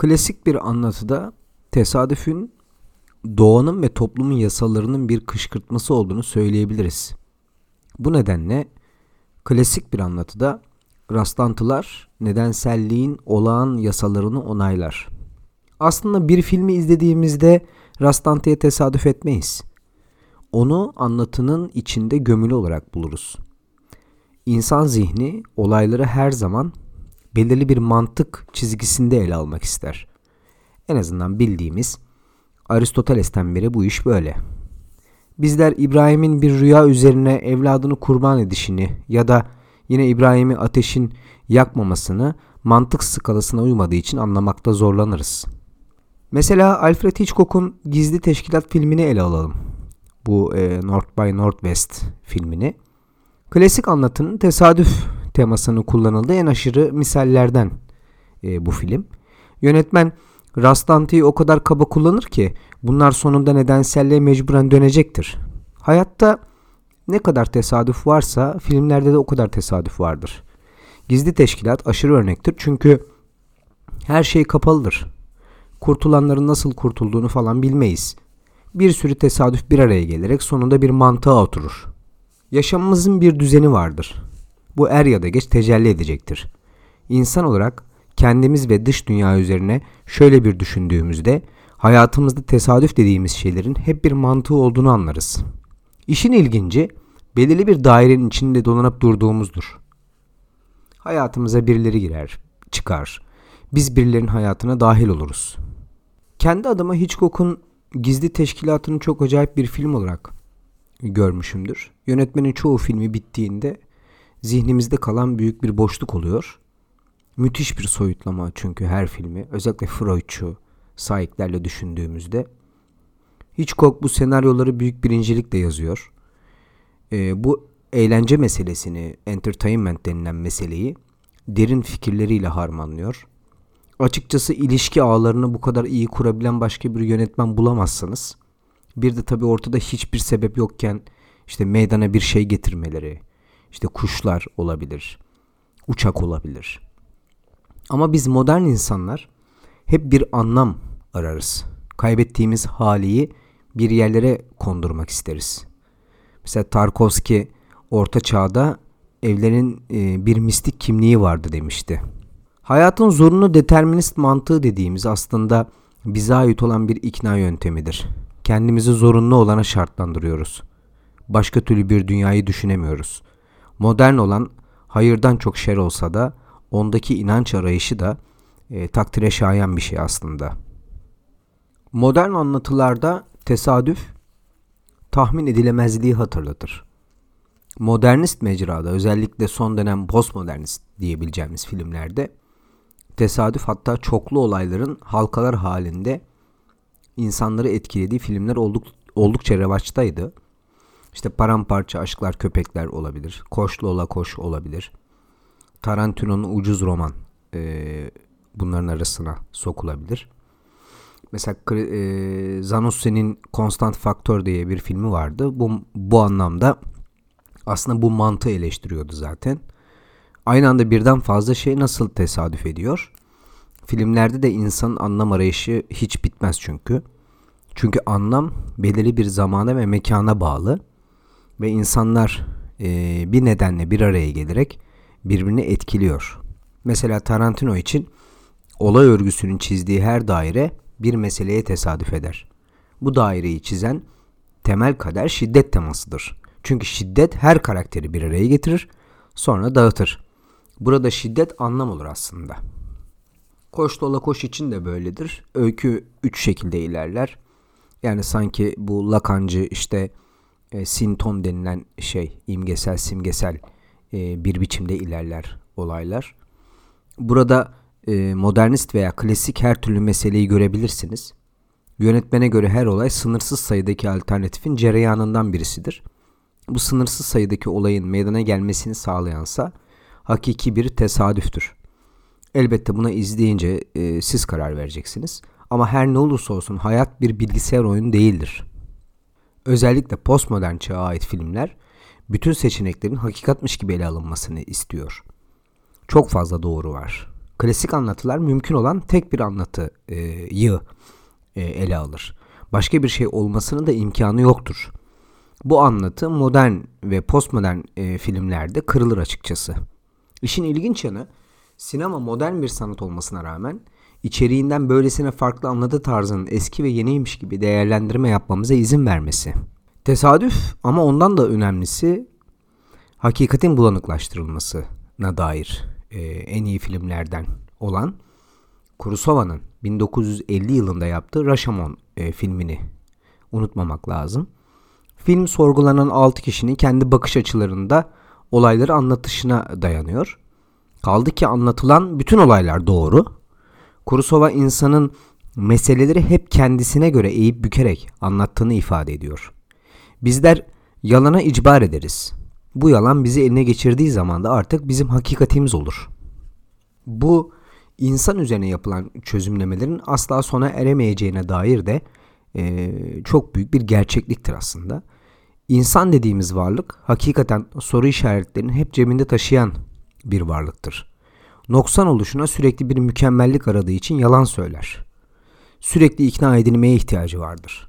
Klasik bir anlatıda tesadüfün doğanın ve toplumun yasalarının bir kışkırtması olduğunu söyleyebiliriz. Bu nedenle klasik bir anlatıda rastlantılar nedenselliğin olağan yasalarını onaylar. Aslında bir filmi izlediğimizde rastlantıya tesadüf etmeyiz. Onu anlatının içinde gömülü olarak buluruz. İnsan zihni olayları her zaman belirli bir mantık çizgisinde ele almak ister. En azından bildiğimiz Aristoteles'ten beri bu iş böyle. Bizler İbrahim'in bir rüya üzerine evladını kurban edişini ya da yine İbrahim'i ateşin yakmamasını mantık skalasına uymadığı için anlamakta zorlanırız. Mesela Alfred Hitchcock'un Gizli Teşkilat filmini ele alalım. Bu e, North by Northwest filmini. Klasik anlatının tesadüf temasını kullanıldığı en aşırı misallerden e, bu film. Yönetmen rastlantıyı o kadar kaba kullanır ki bunlar sonunda nedenselliğe mecburen dönecektir. Hayatta ne kadar tesadüf varsa filmlerde de o kadar tesadüf vardır. Gizli teşkilat aşırı örnektir çünkü her şey kapalıdır. Kurtulanların nasıl kurtulduğunu falan bilmeyiz. Bir sürü tesadüf bir araya gelerek sonunda bir mantığa oturur. Yaşamımızın bir düzeni vardır. Bu er ya da geç tecelli edecektir. İnsan olarak kendimiz ve dış dünya üzerine şöyle bir düşündüğümüzde hayatımızda tesadüf dediğimiz şeylerin hep bir mantığı olduğunu anlarız. İşin ilginci belirli bir dairenin içinde dolanıp durduğumuzdur. Hayatımıza birileri girer, çıkar. Biz birilerinin hayatına dahil oluruz. Kendi adıma Hitchcock'un Gizli Teşkilatı'nı çok acayip bir film olarak görmüşümdür. Yönetmenin çoğu filmi bittiğinde zihnimizde kalan büyük bir boşluk oluyor. Müthiş bir soyutlama çünkü her filmi. Özellikle Freudçu, sahiplerle düşündüğümüzde. Hitchcock bu senaryoları büyük bir incelikle yazıyor. Ee, bu eğlence meselesini, entertainment denilen meseleyi derin fikirleriyle harmanlıyor. Açıkçası ilişki ağlarını bu kadar iyi kurabilen başka bir yönetmen bulamazsanız. Bir de tabii ortada hiçbir sebep yokken işte meydana bir şey getirmeleri, işte kuşlar olabilir, uçak olabilir. Ama biz modern insanlar hep bir anlam ararız. Kaybettiğimiz haliyi bir yerlere kondurmak isteriz. Mesela Tarkovski orta çağda evlerin e, bir mistik kimliği vardı demişti. Hayatın zorunlu determinist mantığı dediğimiz aslında bize ait olan bir ikna yöntemidir. Kendimizi zorunlu olana şartlandırıyoruz. Başka türlü bir dünyayı düşünemiyoruz. Modern olan hayırdan çok şer olsa da ondaki inanç arayışı da e, takdire şayan bir şey aslında. Modern anlatılarda tesadüf tahmin edilemezliği hatırlatır. Modernist mecrada özellikle son dönem postmodernist diyebileceğimiz filmlerde tesadüf hatta çoklu olayların halkalar halinde insanları etkilediği filmler olduk, oldukça revaçtaydı. İşte paramparça aşklar köpekler olabilir. Koşlu ola koş olabilir. Tarantino'nun ucuz roman e, bunların arasına sokulabilir. Mesela e, Zanussi'nin Constant Factor diye bir filmi vardı. Bu, bu anlamda aslında bu mantığı eleştiriyordu zaten. Aynı anda birden fazla şey nasıl tesadüf ediyor? Filmlerde de insanın anlam arayışı hiç bitmez çünkü. Çünkü anlam belirli bir zamana ve mekana bağlı ve insanlar e, bir nedenle bir araya gelerek birbirini etkiliyor. Mesela Tarantino için olay örgüsünün çizdiği her daire bir meseleye tesadüf eder. Bu daireyi çizen temel kader şiddet temasıdır. Çünkü şiddet her karakteri bir araya getirir, sonra dağıtır. Burada şiddet anlam olur aslında. Koş dola koş için de böyledir. Öykü üç şekilde ilerler. Yani sanki bu Lakancı işte e, sinton denilen şey imgesel simgesel e, bir biçimde ilerler olaylar. Burada e, modernist veya klasik her türlü meseleyi görebilirsiniz. Yönetmene göre her olay sınırsız sayıdaki alternatifin cereyanından birisidir. Bu sınırsız sayıdaki olayın meydana gelmesini sağlayansa hakiki bir tesadüftür. Elbette buna izleyince e, siz karar vereceksiniz. Ama her ne olursa olsun hayat bir bilgisayar oyunu değildir. Özellikle postmodern çağa ait filmler bütün seçeneklerin hakikatmiş gibi ele alınmasını istiyor. Çok fazla doğru var. Klasik anlatılar mümkün olan tek bir anlatıyı e, ele alır. Başka bir şey olmasının da imkanı yoktur. Bu anlatı modern ve postmodern e, filmlerde kırılır açıkçası. İşin ilginç yanı sinema modern bir sanat olmasına rağmen içeriğinden böylesine farklı anlatı tarzının eski ve yeniymiş gibi değerlendirme yapmamıza izin vermesi. Tesadüf ama ondan da önemlisi hakikatin bulanıklaştırılmasına dair e, en iyi filmlerden olan Kurosawa'nın 1950 yılında yaptığı Rashomon e, filmini unutmamak lazım. Film sorgulanan 6 kişinin kendi bakış açılarında olayları anlatışına dayanıyor. Kaldı ki anlatılan bütün olaylar doğru. Kurosawa insanın meseleleri hep kendisine göre eğip bükerek anlattığını ifade ediyor. Bizler yalana icbar ederiz. Bu yalan bizi eline geçirdiği zaman da artık bizim hakikatimiz olur. Bu insan üzerine yapılan çözümlemelerin asla sona eremeyeceğine dair de e, çok büyük bir gerçekliktir aslında. İnsan dediğimiz varlık hakikaten soru işaretlerini hep cebinde taşıyan bir varlıktır. Noksan oluşuna sürekli bir mükemmellik aradığı için yalan söyler. Sürekli ikna edilmeye ihtiyacı vardır.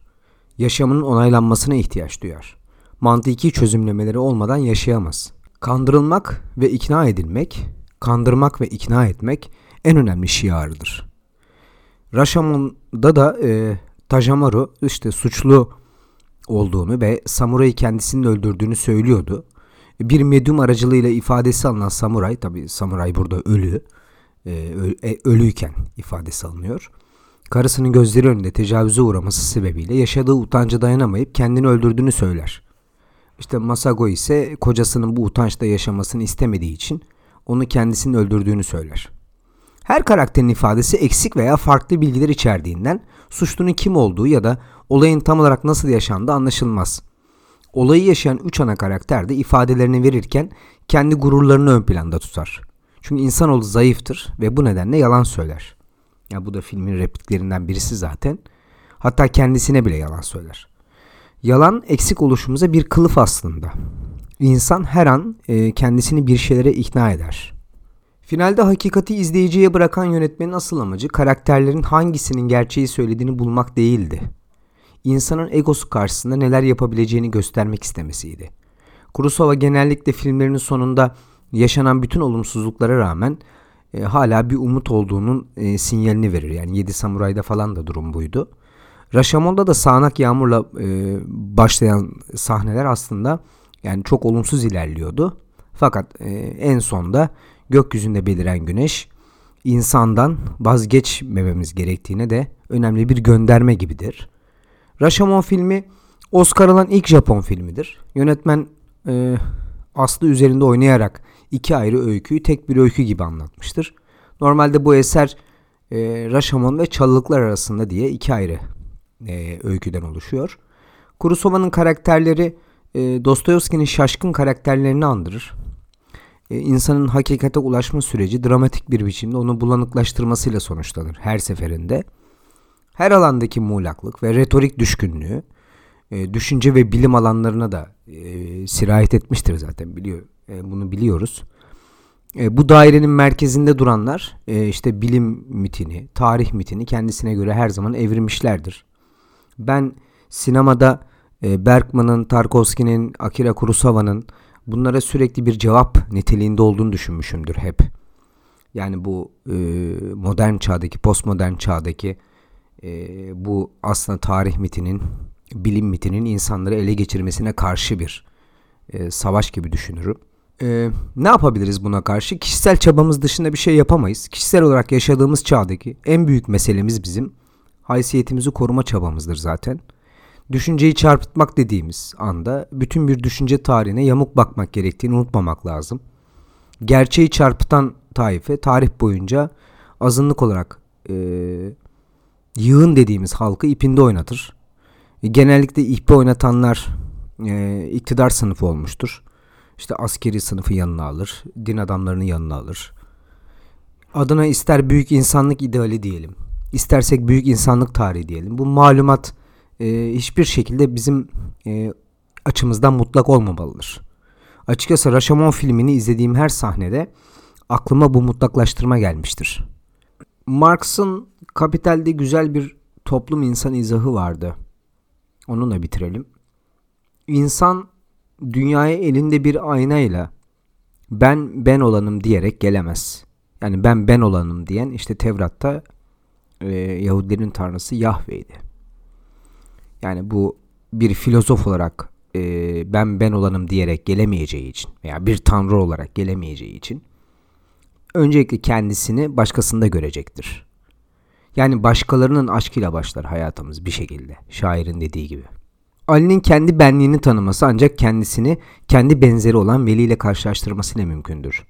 Yaşamının onaylanmasına ihtiyaç duyar. Mantıki çözümlemeleri olmadan yaşayamaz. Kandırılmak ve ikna edilmek, kandırmak ve ikna etmek en önemli şiarıdır. Rashomon'da da e, Tajamaru işte suçlu olduğunu ve samuray kendisini öldürdüğünü söylüyordu. Bir medyum aracılığıyla ifadesi alınan samuray, tabi samuray burada ölü, e, e, ölüyken ifadesi alınıyor. Karısının gözleri önünde tecavüze uğraması sebebiyle yaşadığı utancı dayanamayıp kendini öldürdüğünü söyler. İşte Masago ise kocasının bu utançta yaşamasını istemediği için onu kendisinin öldürdüğünü söyler. Her karakterin ifadesi eksik veya farklı bilgiler içerdiğinden suçlunun kim olduğu ya da olayın tam olarak nasıl yaşandığı anlaşılmaz. Olayı yaşayan üç ana karakter de ifadelerini verirken kendi gururlarını ön planda tutar. Çünkü insanoğlu zayıftır ve bu nedenle yalan söyler. Ya bu da filmin repliklerinden birisi zaten. Hatta kendisine bile yalan söyler. Yalan eksik oluşumuza bir kılıf aslında. İnsan her an e, kendisini bir şeylere ikna eder. Finalde hakikati izleyiciye bırakan yönetmenin asıl amacı karakterlerin hangisinin gerçeği söylediğini bulmak değildi. İnsanın egosu karşısında neler yapabileceğini göstermek istemesiydi. Kurosawa genellikle filmlerinin sonunda yaşanan bütün olumsuzluklara rağmen e, hala bir umut olduğunun e, sinyalini verir. Yani Yedi Samuray'da falan da durum buydu. Rashomon'da da sağanak yağmurla e, başlayan sahneler aslında yani çok olumsuz ilerliyordu. Fakat e, en sonda gökyüzünde beliren güneş insandan vazgeçmememiz gerektiğine de önemli bir gönderme gibidir. Rashomon filmi Oscar alan ilk Japon filmidir. Yönetmen e, Aslı üzerinde oynayarak iki ayrı öyküyü tek bir öykü gibi anlatmıştır. Normalde bu eser e, Rashomon ve Çalılıklar arasında diye iki ayrı e, öyküden oluşuyor. Kurosawa'nın karakterleri e, Dostoyevski'nin şaşkın karakterlerini andırır. E, insanın hakikate ulaşma süreci dramatik bir biçimde onu bulanıklaştırmasıyla sonuçlanır her seferinde. Her alandaki muğlaklık ve retorik düşkünlüğü e, düşünce ve bilim alanlarına da e, sirayet etmiştir zaten biliyor. E, bunu biliyoruz. Bu dairenin merkezinde duranlar işte bilim mitini, tarih mitini kendisine göre her zaman evirmişlerdir. Ben sinemada Bergman'ın, Tarkovski'nin, Akira Kurosawa'nın bunlara sürekli bir cevap niteliğinde olduğunu düşünmüşümdür hep. Yani bu modern çağdaki, postmodern çağdaki e, bu aslında tarih mitinin, bilim mitinin insanları ele geçirmesine karşı bir e, savaş gibi düşünürüm. E, ne yapabiliriz buna karşı? Kişisel çabamız dışında bir şey yapamayız. Kişisel olarak yaşadığımız çağdaki en büyük meselemiz bizim haysiyetimizi koruma çabamızdır zaten. Düşünceyi çarpıtmak dediğimiz anda bütün bir düşünce tarihine yamuk bakmak gerektiğini unutmamak lazım. Gerçeği çarpıtan taife tarih boyunca azınlık olarak e, yığın dediğimiz halkı ipinde oynatır. E, genellikle ipi oynatanlar e, iktidar sınıfı olmuştur. İşte askeri sınıfı yanına alır, din adamlarını yanına alır. Adına ister büyük insanlık ideali diyelim, istersek büyük insanlık tarihi diyelim. Bu malumat e, hiçbir şekilde bizim e, açımızdan mutlak olmamalıdır. Açıkçası Rashomon filmini izlediğim her sahnede aklıma bu mutlaklaştırma gelmiştir. Marx'ın Kapital'de güzel bir toplum insan izahı vardı. Onunla bitirelim. İnsan dünyaya elinde bir aynayla ben ben olanım diyerek gelemez. Yani ben ben olanım diyen işte Tevrat'ta e, Yahudilerin tanrısı Yahve'ydi. Yani bu bir filozof olarak e, ben ben olanım diyerek gelemeyeceği için veya bir tanrı olarak gelemeyeceği için öncelikle kendisini başkasında görecektir. Yani başkalarının aşkıyla başlar hayatımız bir şekilde. Şairin dediği gibi. Ali'nin kendi benliğini tanıması ancak kendisini kendi benzeri olan Veli ile karşılaştırmasıyla mümkündür.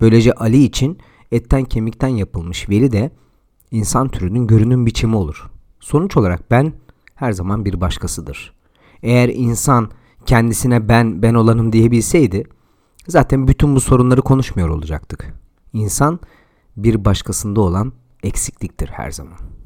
Böylece Ali için etten kemikten yapılmış Veli de insan türünün görünüm biçimi olur. Sonuç olarak ben her zaman bir başkasıdır. Eğer insan kendisine ben ben olanım diyebilseydi zaten bütün bu sorunları konuşmuyor olacaktık. İnsan bir başkasında olan eksikliktir her zaman.